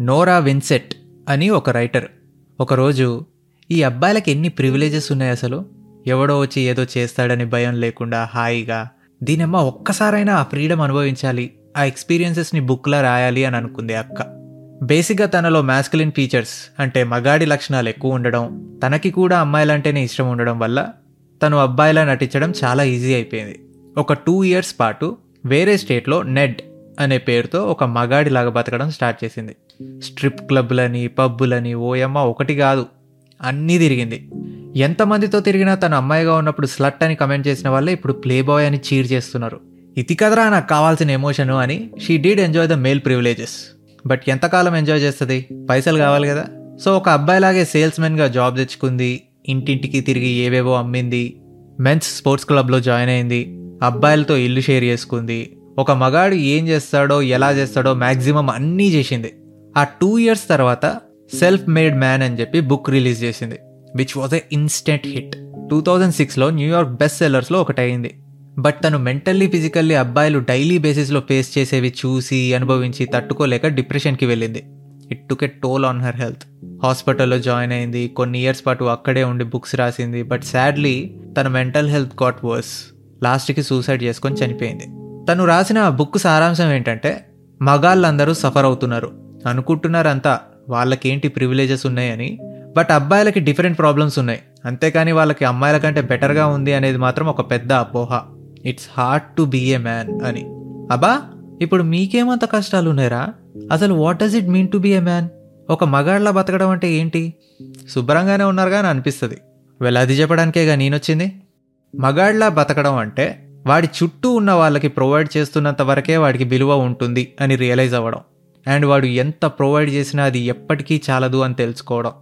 నోరా విన్సెట్ అని ఒక రైటర్. ఒకరోజు ఈ అబ్బాయిలకి ఎన్ని ప్రివిలేజెస్ ఉన్నాయి అసలు? ఎవడో వచ్చి ఏదో చేస్తాడని భయం లేకుండా హాయిగా దీనమ్మ ఒక్కసారైనా ఆ ఫ్రీడమ్ అనుభవించాలి ఆ ఎక్స్పీరియన్సెస్ని బుక్లా రాయాలి అని అనుకుంది అక్క. బేసిక్గా తనలో మ్యాస్కులిన్ ఫీచర్స్ అంటే మగాడి లక్షణాలు ఎక్కువ ఉండడం తనకి కూడా అమ్మాయిలంటేనే ఇష్టం ఉండడం వల్ల తను అబ్బాయిలా నటించడం చాలా ఈజీ అయిపోయింది. ఒక టూ ఇయర్స్ పాటు వేరే స్టేట్లో నెడ్ అనే పేరుతో ఒక మగాడిలాగా బతకడం స్టార్ట్ చేసింది. స్ట్రిప్ క్లబ్లని పబ్బులని ఓయమ్మ ఒకటి కాదు అన్నీ తిరిగింది. ఎంతమందితో తిరిగినా తన అమ్మాయిగా ఉన్నప్పుడు స్లట్ అని కమెంట్ చేసిన వాళ్ళే ఇప్పుడు ప్లే బాయ్ అని చీర్ చేస్తున్నారు. ఇది కదరా నాకు కావాల్సిన ఎమోషను అని she did enjoy the male privileges but ఎంతకాలం ఎంజాయ్ చేస్తుంది? పైసలు కావాలి కదా. సో ఒక అబ్బాయిలాగే సేల్స్మెన్గా జాబ్ తెచ్చుకుంది. ఇంటింటికి తిరిగి ఏవేవో అమ్మింది. మెన్స్ స్పోర్ట్స్ క్లబ్లో జాయిన్ అయింది. అబ్బాయిలతో ఇల్లు షేర్ చేసుకుంది. ఒక మగాడు ఏం చేస్తాడో ఎలా చేస్తాడో మ్యాక్సిమం అన్నీ చేసింది. ఆ టూ ఇయర్స్ తర్వాత సెల్ఫ్ మేడ్ మ్యాన్ అని చెప్పి బుక్ రిలీజ్ చేసింది which was a instant hit two thousand సిక్స్లో న్యూయార్క్ బెస్ట్ సెల్లర్స్లో ఒకటైంది బట్ తను మెంటల్లీ ఫిజికల్లీ అబ్బాయిలు డైలీ బేసిస్లో ఫేస్ చేసేవి చూసి అనుభవించి తట్టుకోలేక డిప్రెషన్కి వెళ్ళింది. It took a toll on her health హాస్పిటల్లో జాయిన్ అయింది కొన్ని ఇయర్స్ పాటు అక్కడే ఉండి బుక్స్ రాసింది బట్ సాడ్లీ తన మెంటల్ హెల్త్ గాట్ వర్స్. లాస్ట్కి సూసైడ్ చేసుకొని చనిపోయింది. తను రాసిన బుక్ సారాంశం ఏంటంటే మగాళ్ళందరూ సఫర్ అవుతున్నారు. అనుకుంటున్నారంతా వాళ్ళకేంటి ప్రివిలేజెస్ ఉన్నాయని. బట్ అబ్బాయిలకి డిఫరెంట్ ప్రాబ్లమ్స్ ఉన్నాయి. అంతేకాని వాళ్ళకి అమ్మాయిల కంటే బెటర్గా ఉంది అనేది మాత్రం ఒక పెద్ద అపోహ. It's hard to be a man అని. అబ్బా ఇప్పుడు మీకేమంత కష్టాలు ఉన్నాయరా అసలు what does it mean to be a man ఒక మగాళ్ళ బతకడం అంటే ఏంటి? శుభ్రంగానే ఉన్నారుగా అని అనిపిస్తుంది. వెళ్ళ అది చెప్పడానికేగా నేనొచ్చింది? మగాళ్ళ బతకడం అంటే వాడి చుట్టూ ఉన్న వాళ్ళకి ప్రొవైడ్ చేస్తున్నంత వరకే వాడికి విలువ ఉంటుంది అని రియలైజ్ అవ్వడం. అండ్ వాడు ఎంత ప్రొవైడ్ చేసినా అది ఎప్పటికీ చాలదు అని తెలుసుకోవడం.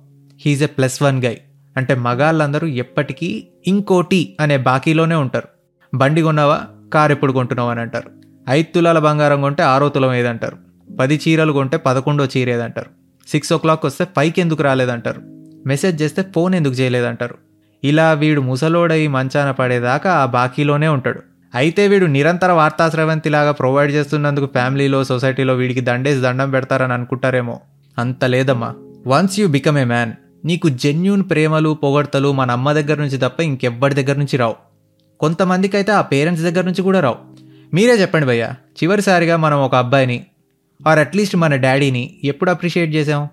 He's a plus one guy అంటే మగాళ్ళందరూ ఎప్పటికీ ఇంకోటి అనే బాకీలోనే ఉంటారు. బండి కొన్నావా? కారు ఎప్పుడు కొంటున్నావు అని అంటారు. ఐదు తులాల బంగారం కొంటే ఆరో తులం ఏదంటారు. పది చీరలు కొంటే పదకొండో చీర ఏదంటారు. సిక్స్ ఓ క్లాక్ వస్తే పైకి ఎందుకు రాలేదంటారు. మెసేజ్ చేస్తే ఫోన్ ఎందుకు చేయలేదంటారు. ఇలా వీడు ముసలోడై మంచాన పడేదాకా ఆ బాకీలోనే ఉంటాడు. అయితే వీడు నిరంతర వార్తాస్రవంతిలాగా ప్రొవైడ్ చేస్తున్నందుకు ఫ్యామిలీలో సొసైటీలో వీడికి దండేసి దండం పెడతారని అనుకుంటారేమో. అంత లేదమ్మా. Once you become a man నీకు జెన్యున్ ప్రేమలు పొగడ్తలు మన అమ్మ దగ్గర నుంచి తప్ప ఇంకెవ్వరి దగ్గర నుంచి రావు. కొంతమందికి అయితే ఆ పేరెంట్స్ దగ్గర నుంచి కూడా రావు. మీరే చెప్పండి భయ్య చివరిసారిగా మనం ఒక అబ్బాయిని ఆర్ అట్లీస్ట్ మన డాడీని ఎప్పుడు అప్రిషియేట్ చేసాం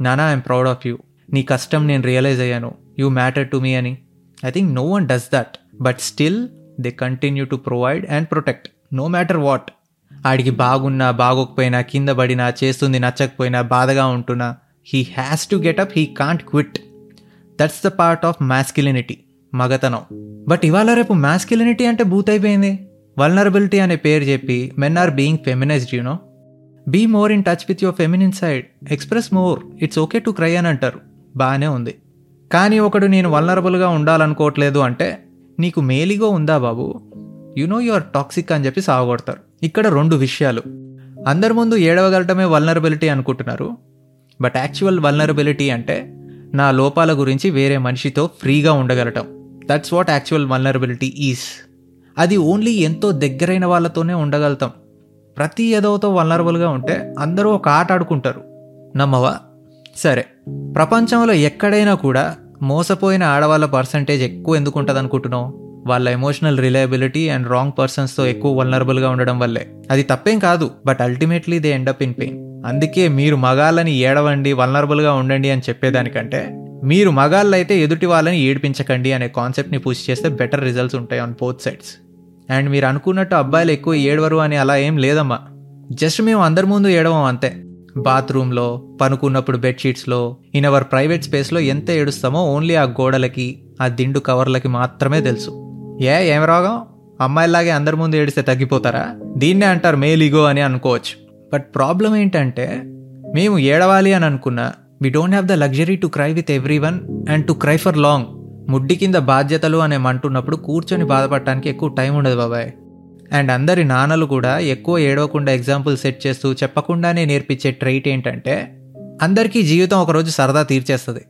నానా ఐఎమ్ ప్రౌడ్ ఆఫ్ యూ. నీ కష్టం నేను రియలైజ్ అయ్యాను. యూ మ్యాటర్ టు మీ అని. I think no one does that. But still they continue to provide and protect no matter what ఆడికి బాగున్నా బాగోకపోయినా కింద పడినా చేస్తుంది నచ్చకపోయినా బాధగా ఉంటున్నా he has to get up he can't quit that's the part of masculinity మగతనం. బట్ ఇవాళ రేపు మ్యాస్కిలినిటీ అంటే బూత్ అయిపోయింది వల్నరబిలిటీ అనే పేరు చెప్పి men are being feminized you know be more in touch with your feminine side express more it's okay to cry అని అంటారు. బాగానే ఉంది. కానీ ఒకడు నేను వల్నరబుల్గా ఉండాలనుకోవట్లేదు అంటే నీకు మేలిగో ఉందా బాబు? యు నో యువర్ టాక్సిక్ అని చెప్పి సాగొడతారు ఇక్కడ రెండు విషయాలు. అందరి ముందు ఏడవగలటమే వల్నరబిలిటీ అనుకుంటున్నారు. బట్ యాక్చువల్ వల్నరబిలిటీ అంటే నా లోపాల గురించి వేరే మనిషితో ఫ్రీగా ఉండగలటం. That's what actual vulnerability is అది ఓన్లీ ఎంతో దగ్గరైన వాళ్ళతోనే ఉండగలుగుతాం. ప్రతి ఎదవతో వల్నరబుల్గా ఉంటే అందరూ ఒక ఆట ఆడుకుంటారు. నమ్మవా? సరే. ప్రపంచంలో ఎక్కడైనా కూడా మోసపోయిన ఆడవాళ్ళ పర్సంటేజ్ ఎక్కువ ఎందుకు ఉంటుంది అనుకుంటున్నావు వాళ్ళ ఎమోషనల్ రిలయబిలిటీ అండ్ రాంగ్ పర్సన్స్తో ఎక్కువ వల్నరబుల్గా ఉండడం వల్లే. అది తప్పేం కాదు but ultimately they end up in pain అందుకే మీరు మగాళ్ళని ఏడవండి వల్నరబుల్గా ఉండండి అని చెప్పేదానికంటే మీరు మగాళ్ళైతే ఎదుటి వాళ్ళని ఏడిపించకండి అనే కాన్సెప్ట్ని పూజ చేస్తే బెటర్ రిజల్ట్స్ ఉంటాయి ఆన్ బోత్ సైడ్స్ అండ్ మీరు అనుకున్నట్టు అబ్బాయిలు ఎక్కువ ఏడవరు అని అలా ఏం లేదమ్మా. జస్ట్ మేము అందరి ముందు ఏడవం అంతే. బాత్రూంలో పనుకున్నప్పుడు బెడ్షీట్స్లో ఇన్ అవర్ ప్రైవేట్ స్పేస్లో ఎంత ఏడుస్తామో ఓన్లీ ఆ గోడలకి ఆ దిండు కవర్లకి మాత్రమే తెలుసు. ఏ ఏం రోగం? అమ్మాయిలాగే అందరి ముందు ఏడిస్తే తగ్గిపోతారా? దీన్నే అంటారు మేలిగో అని అనుకోవచ్చు. బట్ ప్రాబ్లం ఏంటంటే మేము ఏడవాలి అని అనుకున్నా we don't have the luxury to cry with every one and to cry for long. ముడ్డి కింద బాధ్యతలు అనే మంటున్నప్పుడు కూర్చొని బాధపడటానికి ఎక్కువ టైం ఉండదు బాబాయ్. అండ్ అందరి నాన్నలు కూడా ఎక్కువ ఏడవకుండా ఎగ్జాంపుల్ సెట్ చేస్తూ చెప్పకుండానే నేర్పించే ట్రైట్ ఏంటంటే అందరికీ జీవితం ఒకరోజు సరదా తీర్చేస్తుంది.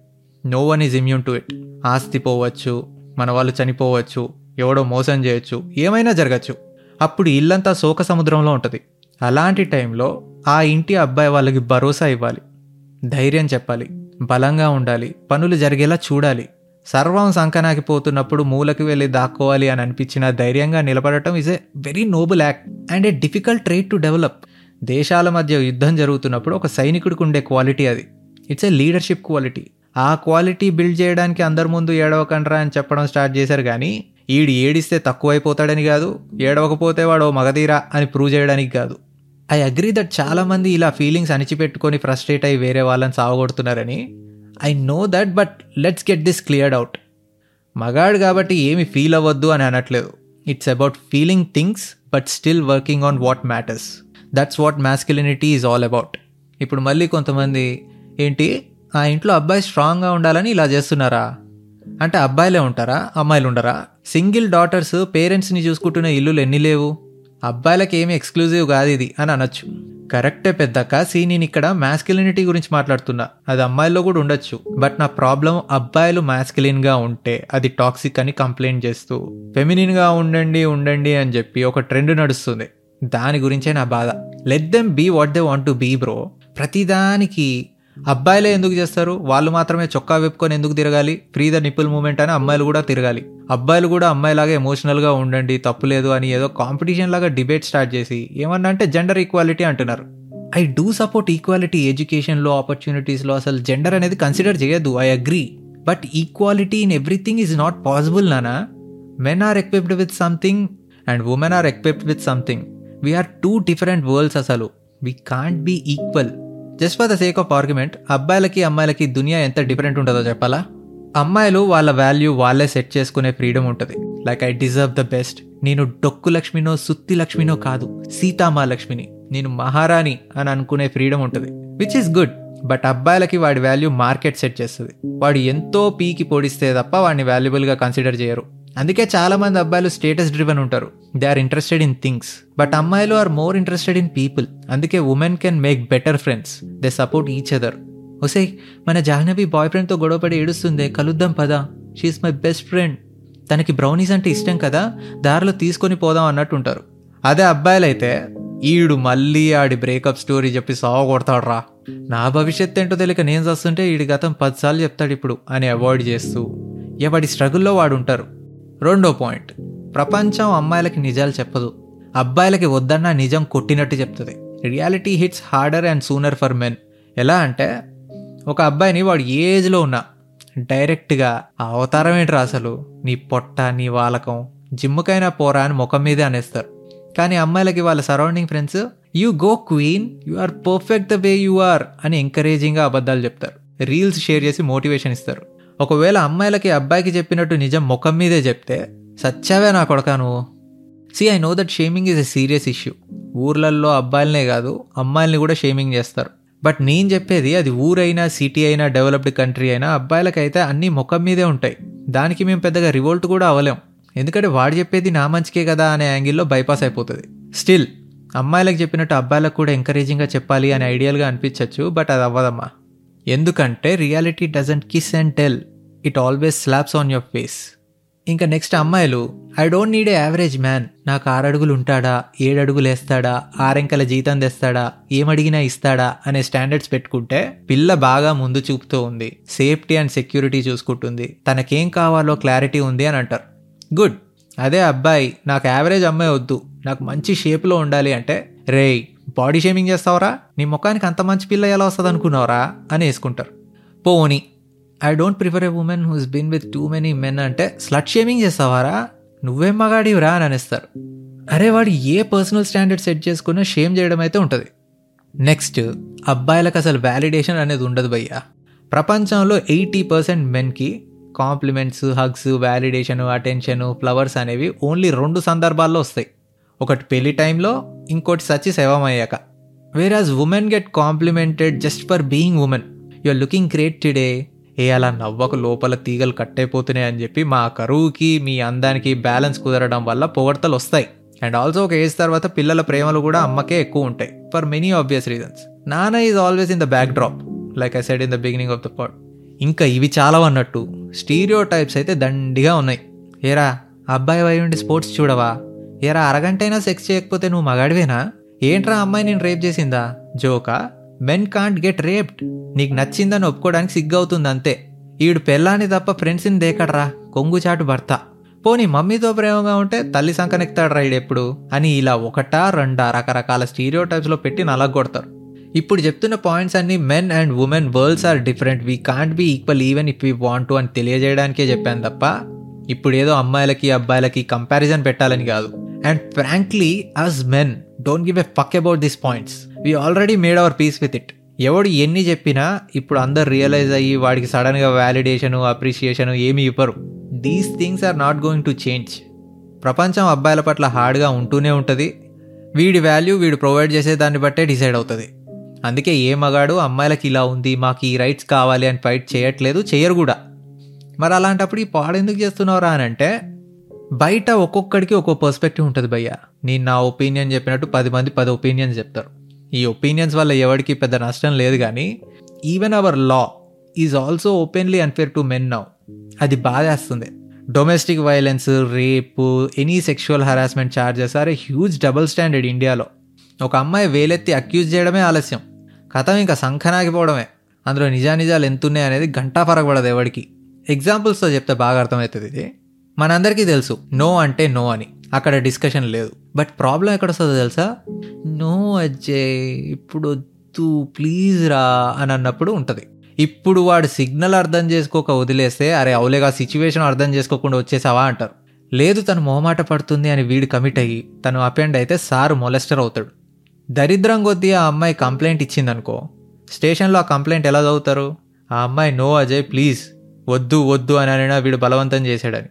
No one is immune to it ఆస్తి పోవచ్చు మన వాళ్ళు చనిపోవచ్చు ఎవడో మోసం చేయొచ్చు ఏమైనా జరగచ్చు. అప్పుడు ఇల్లంతా శోక సముద్రంలో ఉంటుంది. అలాంటి టైంలో ఆ ఇంటి అబ్బాయి వాళ్ళకి భరోసా ఇవ్వాలి. ధైర్యం చెప్పాలి. బలంగా ఉండాలి. పనులు జరిగేలా చూడాలి. సర్వం సంకనాకిపోతున్నప్పుడు మూలకి వెళ్ళి దాక్కోవాలి అని అనిపించిన ధైర్యంగా నిలబడటం is a very noble act and a difficult trait to develop దేశాల మధ్య యుద్ధం జరుగుతున్నప్పుడు ఒక సైనికుడికి ఉండే క్వాలిటీ అది. ఇట్స్ ఏ లీడర్షిప్ క్వాలిటీ ఆ క్వాలిటీ బిల్డ్ చేయడానికి అందరి ముందు ఏడవకండ్రా అని చెప్పడం స్టార్ట్ చేశారు కానీ ఈడు ఏడిస్తే తక్కువైపోతాడని కాదు ఏడవకపోతే వాడు ఓ మగధీరా అని ప్రూవ్ చేయడానికి కాదు. ఐ అగ్రీ దట్ చాలామంది ఇలా ఫీలింగ్స్ అణిచిపెట్టుకొని ఫ్రస్ట్రేట్ అయ్యి వేరే వాళ్ళని సావగొడుతున్నారని I know that but let's get this cleared out మగాడు కాబట్టి ఏమి ఫీల్ అవ్వద్దు అని అనట్లేదు. It's about feeling things but still working on what matters that's what masculinity is all about ఇప్పుడు మళ్ళీ కొంతమంది ఏంటి? ఆ ఇంట్లో అబ్బాయి స్ట్రాంగ్గా ఉండాలని ఇలా చేస్తున్నారా? అంటే అబ్బాయిలే ఉంటారా? అమ్మాయిలు ఉండరా? సింగిల్ డాటర్స్ పేరెంట్స్ని చూసుకుంటున్న ఇల్లులు ఎన్ని లేవు? అబ్బాయిలకి ఏమి ఎక్స్క్లూజివ్ కాదు ఇది అని అనొచ్చు. కరెక్టే పెద్దక్క సీ నేను ఇక్కడ మ్యాస్కిలినిటీ గురించి మాట్లాడుతున్నా. అది అమ్మాయిల్లో కూడా ఉండొచ్చు. బట్ నా ప్రాబ్లం అబ్బాయిలు masculine గా ఉంటే అది టాక్సిక్ అని కంప్లైంట్ చేస్తూ ఫెమినిన్గా ఉండండి ఉండండి అని చెప్పి ఒక ట్రెండ్ నడుస్తుంది. దాని గురించే నా బాధ. Let them be what they want to be bro ప్రతిదానికి అబ్బాయిలే ఎందుకు చేస్తారు? వాళ్ళు మాత్రమే చొక్కా విప్పుకొని ఎందుకు తిరగాలి? ఫ్రీ ద నిప్పుల్ మూమెంట్ అని అమ్మాయిలు కూడా తిరగాలి. అబ్బాయిలు కూడా అమ్మాయిలాగా ఎమోషనల్గా ఉండండి తప్పులేదు అని ఏదో కాంపిటీషన్ లాగా డిబేట్ స్టార్ట్ చేసి ఏమన్నా అంటే జెండర్ ఈక్వాలిటీ అంటున్నారు. ఐ డూ సపోర్ట్ ఈక్వాలిటీ ఎడ్యుకేషన్లో ఆపర్చునిటీస్లో అసలు జెండర్ అనేది కన్సిడర్ చేయొద్దు. I agree but equality in everything is not possible నానా. Men are equipped with something and women are equipped with something we are two different worlds అసలు. We can't be equal just for the sake of argument అబ్బాయిలకి అమ్మాయిలకి దునియా ఎంత different ఉంటుందో చెప్పాలా? అమ్మాయిలు వాళ్ళ value వాళ్ళే సెట్ చేసుకునే ఫ్రీడమ్ ఉంటుంది. Like I deserve the best నేను డొక్కు లక్ష్మినో సుత్తి లక్ష్మినో కాదు సీతామహాలక్ష్మిని నేను మహారాణి అని అనుకునే ఫ్రీడమ్ ఉంటుంది. విచ్ ఈస్ గుడ్ బట్ అబ్బాయిలకి వాడి వాల్యూ మార్కెట్ సెట్ చేస్తుంది. వాడు ఎంతో పీకి పొడిస్తే తప్ప వాడిని వాల్యుబుల్గా కన్సిడర్ చేయరు. అందుకే చాలా మంది అబ్బాయిలు స్టేటస్ డ్రివెన్ ఉంటారు. They are interested in things but అమ్మాయిలు are more interested in people అందుకే women can make better friends they support each other ఒసే మన జాహ్నవి బాయ్ ఫ్రెండ్తో గొడవపడి ఏడుస్తుంది. కలుద్దాం పదా. షీఈస్ మై బెస్ట్ ఫ్రెండ్ తనకి బ్రౌనీస్ అంటే ఇష్టం కదా? దారిలో తీసుకొని పోదాం అన్నట్టు ఉంటారు. అదే అబ్బాయిలైతే ఈడు మళ్ళీ ఆడి బ్రేకప్ స్టోరీ చెప్పి సావ కొడతాడు రా నా భవిష్యత్ ఏంటో తెలియక నేను చస్తుంటే ఈడి గతం పదిసార్లు చెప్తాడు ఇప్పుడు అని అవాయిడ్ చేస్తూ ఎవడి స్ట్రగుల్లో వాడు ఉంటారు రెండో పాయింట్. ప్రపంచం అమ్మాయిలకి నిజాలు చెప్పదు. అబ్బాయిలకి వద్దన్నా నిజం కొట్టినట్టు చెప్తుంది. Reality hits harder and sooner for men. ఎలా అంటే ఒక అబ్బాయిని వాడు ఏజ్లో ఉన్నా డైరెక్ట్గా ఆ అవతారం ఏంట్రా అసలు? నీ పొట్ట నీ వాలకం జిమ్ముకైనా పోరా అని ముఖం మీదే అనేస్తారు. కానీ అమ్మాయిలకి వాళ్ళ surrounding friends you go queen you are perfect the way you are అని ఎంకరేజింగ్గా అబద్ధాలు చెప్తారు. రీల్స్ షేర్ చేసి మోటివేషన్ ఇస్తారు. ఒకవేళ అమ్మాయిలకి అబ్బాయికి చెప్పినట్టు నిజం ముఖం మీదే చెప్తే సచ్చావే నా కొడకా నువ్వు? See I know that shaming is a serious issue ఊర్లల్లో అబ్బాయిలనే కాదు అమ్మాయిల్ని కూడా షేమింగ్ చేస్తారు. బట్ నేను చెప్పేది అది ఊరైనా సిటీ అయినా డెవలప్డ్ కంట్రీ అయినా అబ్బాయిలకైతే అన్నీ ముఖం మీదే ఉంటాయి. దానికి మేము పెద్దగా రివోల్ట్ కూడా అవ్వలేం. ఎందుకంటే వాడు చెప్పేది నా మంచికే కదా అనే యాంగిల్లో బైపాస్ అయిపోతుంది. స్టిల్ అమ్మాయిలకు చెప్పినట్టు అబ్బాయిలకు కూడా ఎంకరేజింగ్గా చెప్పాలి అని ఐడియల్గా అనిపించవచ్చు బట్ అది అవ్వదమ్మా. ఎందుకంటే reality doesn't kiss and tell it always slaps on your face ఇంకా నెక్స్ట్ అమ్మాయిలు I don't need a average man నాకు ఆరు అడుగులు ఉంటాడా? ఏడు అడుగులు వేస్తాడా? ఆరెంకల జీతం తెస్తాడా? ఏమడిగినా ఇస్తాడా? అనే స్టాండర్డ్స్ పెట్టుకుంటే పిల్ల బాగా ముందు చూపుతూ ఉంది. సేఫ్టీ అండ్ సెక్యూరిటీ చూసుకుంటుంది. తనకేం కావాలో క్లారిటీ ఉంది అని అంటారు. గుడ్ అదే అబ్బాయి నాకు యావరేజ్ అమ్మాయి వద్దు. నాకు మంచి షేప్లో ఉండాలి అంటే రేయ్ బాడీ షేమింగ్ చేస్తావరా? నీ ముఖానికి అంత మంచి పిల్ల ఎలా వస్తుంది అనుకున్నావరా అని వేసుకుంటారు. పోనీ I don't prefer a woman who's been with too many men అంటే స్లట్ షేమింగ్ చేస్తావారా? నువ్వేం మగాడివిరా అని అనేస్తారు. అరే వాడు ఏ పర్సనల్ స్టాండర్డ్ సెట్ చేసుకున్నా షేమ్ చేయడం అయితే ఉంటుంది. నెక్స్ట్ అబ్బాయిలకు అసలు వ్యాలిడేషన్ అనేది ఉండదు భయ్యా. ప్రపంచంలో eighty percent మెన్కి compliments hugs validation attention flowers అనేవి ఓన్లీ రెండు సందర్భాల్లో వస్తాయి. ఒకటి పెళ్ళి టైంలో ఇంకోటి సచి శవమయ్యాక whereas women get complimented just for being women you are looking great today ఏ అలా నవ్వకు లోపల తీగలు కట్టయిపోతున్నాయి అని చెప్పి మా కరువుకి మీ అందానికి బ్యాలెన్స్ కుదరడం వల్ల పొగడతలు వస్తాయి. అండ్ ఆల్సో ఒక ఏజ్ తర్వాత పిల్లల ప్రేమలు కూడా అమ్మకే ఎక్కువ ఉంటాయి. For many obvious reasons. నానా is always in the backdrop like I said in the beginning of the pod ఇంకా ఇవి చాలా అన్నట్టు స్టీరియో టైప్స్ అయితే దండిగా ఉన్నాయి. ఏరా అబ్బాయి వై ఉండి స్పోర్ట్స్ చూడవా? ఏరా అరగంటైనా సెక్స్ చేయకపోతే నువ్వు మగాడివేనా? ఏంట్రా అమ్మాయి నేను రేప్ చేసిందా? జోకా? Men can't get raped. నీకు నచ్చిందని ఒప్పుకోవడానికి సిగ్గవుతుంది అంతే ఈడు పెళ్ళాన్ని తప్ప ఫ్రెండ్స్ని దేకడరా? కొంగుచాటు భర్త. పోనీ మమ్మీతో ప్రేమగా ఉంటే తల్లి సంకనెక్తాడరా ఎప్పుడు? అని ఇలా ఒకటా రెండా రకరకాల స్టీరియో టైప్స్లో పెట్టి నలగొడతారు. ఇప్పుడు చెప్తున్న పాయింట్స్ అన్ని men and women worlds are different. We can't be equal even if we want అని తెలియజేయడానికే చెప్పాను తప్ప ఇప్పుడు ఏదో అమ్మాయిలకి అబ్బాయిలకి కంపారిజన్ పెట్టాలని కాదు. And frankly us men don't give a fuck about this points. We already made our peace with it ఎవడు ఎన్ని చెప్పినా ఇప్పుడు అందరు రియలైజ్ అయ్యి వాడికి సడన్గా వ్యాలిడేషను అప్రిషియేషను ఏమి ఇవ్వరు. These things are not going to change ప్రపంచం అబ్బాయిల పట్ల హార్డ్గా ఉంటూనే ఉంటుంది. వీడి వాల్యూ వీడు ప్రొవైడ్ చేసే దాన్ని బట్టే డిసైడ్ అవుతుంది. అందుకే ఏ మగాడు అమ్మాయిలకి ఇలా ఉంది మాకు ఈ రైట్స్ కావాలి అని ఫైట్ చేయట్లేదు చేయరు కూడా. మరి అలాంటప్పుడు ఈ పాడు ఎందుకు చేస్తున్నావురా అని అంటే బయట ఒక్కొక్కడికి ఒక్కో పర్స్పెక్టివ్ ఉంటుంది భయ్య. నేను నా ఒపీనియన్ చెప్పినట్టు పది మంది పది ఒపీనియన్స్ చెప్తారు. ఈ ఒపీనియన్స్ వల్ల ఎవరికి పెద్ద నష్టం లేదు కానీ even our law is also openly unfair to men now అది బాధేస్తుంది. Domestic violence rape any sexual harassment charges are a huge double standard ఇండియాలో ఒక అమ్మాయి వేలెత్తి అక్యూజ్ చేయడమే ఆలస్యం. కథం ఇంకా సంఖనాగిపోవడమే. అందులో నిజానిజాలు ఎంతున్నాయి అనేది గంటా పరగబడదు ఎవరికి ఎగ్జాంపుల్స్తో చెప్తే బాగా అర్థమవుతుంది ఇది. మనందరికీ తెలుసు నో అంటే నో అని. అక్కడ డిస్కషన్ లేదు. బట్ ప్రాబ్లం ఎక్కడ వస్తుందో తెలుసా? నో అజయ్ ఇప్పుడు వద్దు ప్లీజ్ రా అని అన్నప్పుడు ఉంటుంది. ఇప్పుడు వాడు సిగ్నల్ అర్థం చేసుకోక వదిలేస్తే అరే అవులేగా సిచ్యువేషన్ అర్థం చేసుకోకుండా వచ్చేసావా అంటారు. లేదు తను మొహమాట పడుతుంది అని వీడు కమిట్ అయ్యి తను అపెండ్ అయితే సారు మొలెస్టర్ అవుతాడు. దరిద్రం కొద్దీ ఆ అమ్మాయి కంప్లైంట్ ఇచ్చిందనుకో స్టేషన్లో ఆ కంప్లైంట్ ఎలా చదువుతారు? ఆ అమ్మాయి నో అజయ్ ప్లీజ్ వద్దు వద్దు అని అనినా వీడు బలవంతం చేశాడని.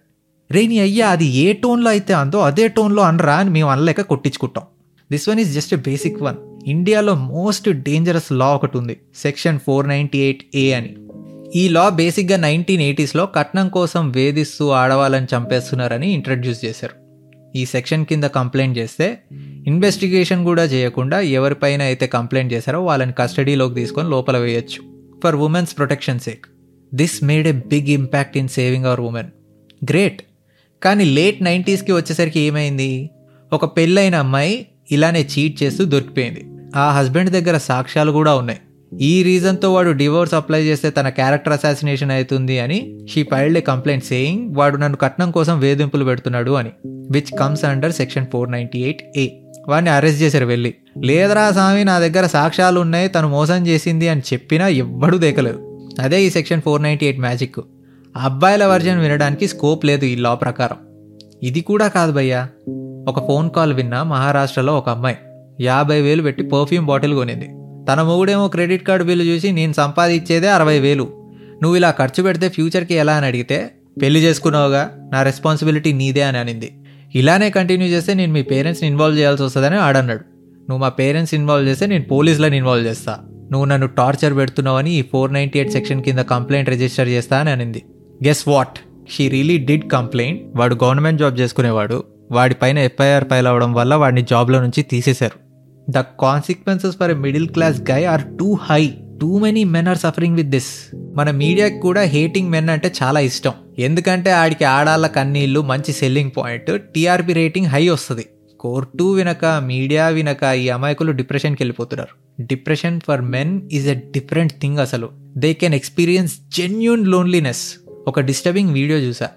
రే నీ అయ్యా అది ఏ టోన్లో అయితే అందో అదే టోన్లో అనరా అని మేము అనలేక కొట్టించుకుంటాం. This one is just a basic one ఇండియాలో మోస్ట్ డేంజరస్ లా ఒకటి ఉంది. Section four ninety eight A అని. ఈ లా బేసిక్గా నైన్టీన్ ఎయిటీస్లో కట్నం కోసం వేధిస్తూ ఆడవాళ్ళని చంపేస్తున్నారని ఇంట్రడ్యూస్ చేశారు. ఈ సెక్షన్ కింద కంప్లైంట్ చేస్తే ఇన్వెస్టిగేషన్ కూడా చేయకుండా ఎవరిపైన అయితే కంప్లైంట్ చేశారో వాళ్ళని కస్టడీలోకి తీసుకొని లోపల వేయొచ్చు. For women's protection sake this made a big impact in saving our women great కానీ లేట్ నైంటీస్కి వచ్చేసరికి ఏమైంది? ఒక పెళ్ళైన అమ్మాయి ఇలానే చీట్ చేస్తూ దొరికిపోయింది. ఆ హస్బెండ్ దగ్గర సాక్ష్యాలు కూడా ఉన్నాయి. ఈ రీజన్తో వాడు డివోర్స్ అప్లై చేస్తే తన క్యారెక్టర్ అసాసినేషన్ అవుతుంది అని she filed a complaint saying వాడు నన్ను కట్నం కోసం వేధింపులు పెడుతున్నాడు అని which comes under section four ninety eight A వాడిని అరెస్ట్ చేశారు వెళ్ళి. లేదరా స్వామి నా దగ్గర సాక్ష్యాలు ఉన్నాయి తను మోసం చేసింది అని చెప్పినా ఎవ్వడూ దేకలేదు. అదే ఈ section four ninety eight magic అబ్బాయిల వర్జన్ వినడానికి స్కోప్ లేదు ఈ లా ప్రకారం. ఇది కూడా కాదు భయ్యా. ఒక ఫోన్ కాల్ విన్న మహారాష్ట్రలో ఒక అమ్మాయి యాభై వేలు పెట్టి పర్ఫ్యూమ్ బాటిల్ కొనింది. తన మొగుడేమో క్రెడిట్ కార్డు బిల్లు చూసి నేను సంపాదించేదే అరవై వేలు. నువ్వు ఇలా ఖర్చు పెడితే ఫ్యూచర్కి ఎలా? అని అడిగితే పెళ్ళి చేసుకున్నావుగా. నా రెస్పాన్సిబిలిటీ నీదే అని అనింది. ఇలానే కంటిన్యూ చేస్తే నేను మీ పేరెంట్స్ని ఇన్వాల్వ్ చేయాల్సి వస్తుందని ఆడన్నాడు నువ్వు మా పేరెంట్స్ ఇన్వాల్వ్ చేస్తే నేను పోలీసులను ఇన్వాల్వ్ చేస్తా. నువ్వు నన్ను టార్చర్ పెడుతున్నావని ఈ ఫోర్ నైంటీ ఎయిట్ సెక్షన్ కింద కంప్లైంట్ రిజిస్టర్ చేస్తా అని అనింది. Guess what she really did complaint వాడు గవర్నమెంట్ జాబ్ చేసుకునేవాడు. వాడిపైన ఎఫ్ఐఆర్ ఫైల్ అవడం వల్ల వాడిని జాబ్లో నుంచి తీసేశారు. The consequences for a middle class guy are too high too many men are suffering with this మన మీడియాకి కూడా హేటింగ్ మెన్ అంటే చాలా ఇష్టం. ఎందుకంటే ఆడికి ఆడాళ్ళ కన్నీళ్ళు మంచి selling point TRP rating high వస్తుంది. కోర్టు వినక మీడియా వినక ఈ అమాయకులు డిప్రెషన్కి వెళ్ళిపోతున్నారు. Depression for men is a different thing అసలు. They can experience genuine loneliness ఒక డిస్టర్బింగ్ వీడియో చూసా.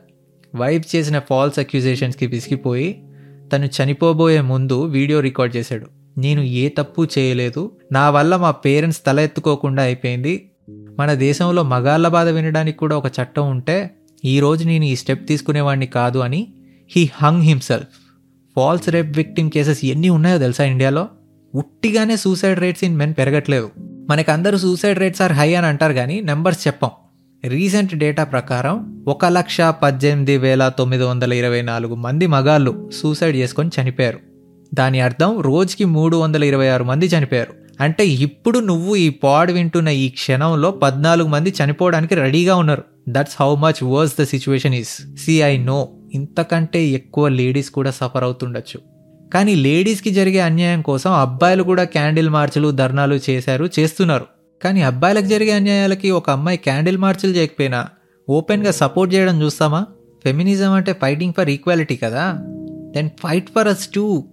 వైఫ్ చేసిన ఫాల్స్ అక్యూజేషన్స్కి విసిగిపోయి తను చనిపోబోయే ముందు వీడియో రికార్డ్ చేశాడు. నేను ఏ తప్పు చేయలేదు. నా వల్ల మా పేరెంట్స్ తల ఎత్తుకోకుండా అయిపోయింది. మన దేశంలో మగాళ్ళ బాధ వినడానికి కూడా ఒక చట్టం ఉంటే ఈరోజు నేను ఈ స్టెప్ తీసుకునేవాడిని కాదు అని he hung himself false rape victim cases ఎన్ని ఉన్నాయో తెలుసా ఇండియాలో? ఉట్టిగానే సూసైడ్ రేట్స్ ఇన్ మెన్ పెరగట్లేదు. మనకందరూ సూసైడ్ రేట్స్ ఆర్ హై అని అంటారు కానీ నెంబర్స్ చెప్పాం. రీసెంట్ డేటా ప్రకారం ఒక లక్ష పద్దెనిమిది వేల తొమ్మిది వందల ఇరవై నాలుగు మంది మగాళ్ళు సూసైడ్ చేసుకొని చనిపోయారు. దాని అర్థం రోజుకి మూడు వందల ఇరవై ఆరు మంది చనిపోయారు. అంటే ఇప్పుడు నువ్వు ఈ పాడ్ వింటున్న ఈ క్షణంలో పద్నాలుగు మంది చనిపోవడానికి రెడీగా ఉన్నారు. That's how much worse the situation is see I know ఇంతకంటే ఎక్కువ లేడీస్ కూడా సఫర్ అవుతుండొచ్చు. కానీ లేడీస్కి జరిగే అన్యాయం కోసం అబ్బాయిలు కూడా క్యాండిల్ మార్చులు ధర్నాలు చేశారు చేస్తున్నారు. కానీ అబ్బాయిలకు జరిగే అన్యాయాలకి ఒక అమ్మాయి క్యాండిల్ మార్చిలు చేయకపోయినా ఓపెన్గా సపోర్ట్ చేయడం చూస్తామా? ఫెమినిజం అంటే ఫైటింగ్ ఫర్ ఈక్వాలిటీ కదా. Then fight for us too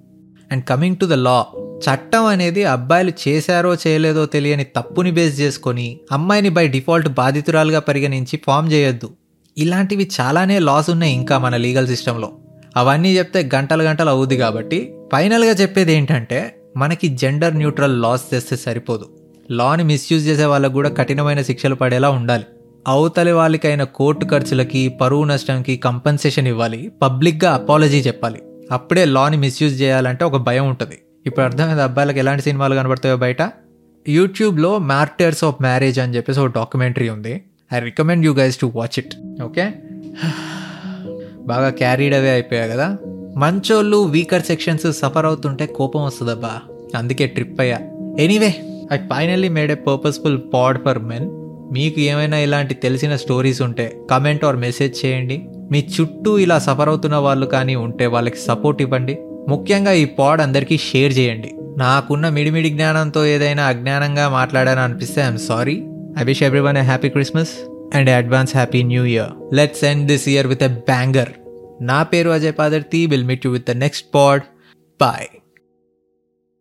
and coming to the law చట్టం అనేది అబ్బాయిలు చేశారో చేయలేదో తెలియని తప్పుని బేస్ చేసుకొని అమ్మాయిని బై డిఫాల్ట్ బాధితురాలుగా పరిగణించి ఫామ్ చేయొద్దు. ఇలాంటివి చాలానే లాస్ ఉన్నాయి ఇంకా మన లీగల్ సిస్టంలో అవన్నీ చెప్తే గంటలు గంటలు అవుద్ది కాబట్టి ఫైనల్గా చెప్పేది ఏంటంటే మనకి జెండర్ న్యూట్రల్ లాస్ తెస్తే సరిపోదు. లాని మిస్యూజ్ చేసే వాళ్ళకు కూడా కఠినమైన శిక్షలు పడేలా ఉండాలి. అవతలి వాళ్ళకైన కోర్టు ఖర్చులకి పరువు నష్టంకి కంపెన్సేషన్ ఇవ్వాలి. పబ్లిక్గా అపాలజీ చెప్పాలి. అప్పుడే లాని మిస్యూజ్ చేయాలంటే ఒక భయం ఉంటుంది. ఇప్పుడు అర్థమైంది? అబ్బాయిలకు ఎలాంటి సినిమాలు కనబడతాయో బయట? యూట్యూబ్లో మ్యార్టర్స్ ఆఫ్ మ్యారేజ్ అని చెప్పేసి ఒక డాక్యుమెంటరీ ఉంది. I recommend you guys to watch it okay బాగా క్యారీడ్ అవే అయిపోయా కదా? మంచోళ్ళు వీకర్ సెక్షన్స్ సఫర్ అవుతుంటే కోపం వస్తుందబ్బా. అందుకే ట్రిప్ అయ్యా. Anyway I finally made a purposeful pod for men మీకు ఏమైనా ఇలాంటి తెలిసిన స్టోరీస్ ఉంటే కమెంట్ ఆర్ మెసేజ్ చేయండి. మీ చుట్టూ ఇలా సఫర్ అవుతున్న వాళ్ళు కానీ ఉంటే వాళ్ళకి సపోర్ట్ ఇవ్వండి. ముఖ్యంగా ఈ పాడ్ అందరికీ షేర్ చేయండి. నాకున్న మిడిమిడి జ్ఞానంతో ఏదైనా అజ్ఞానంగా మాట్లాడాను అనిపిస్తే I'm sorry I wish everyone a happy Christmas and advance happy new year let's end this year with a banger నా పేరు Ajay Padarthi. Will meet you with the next pod bye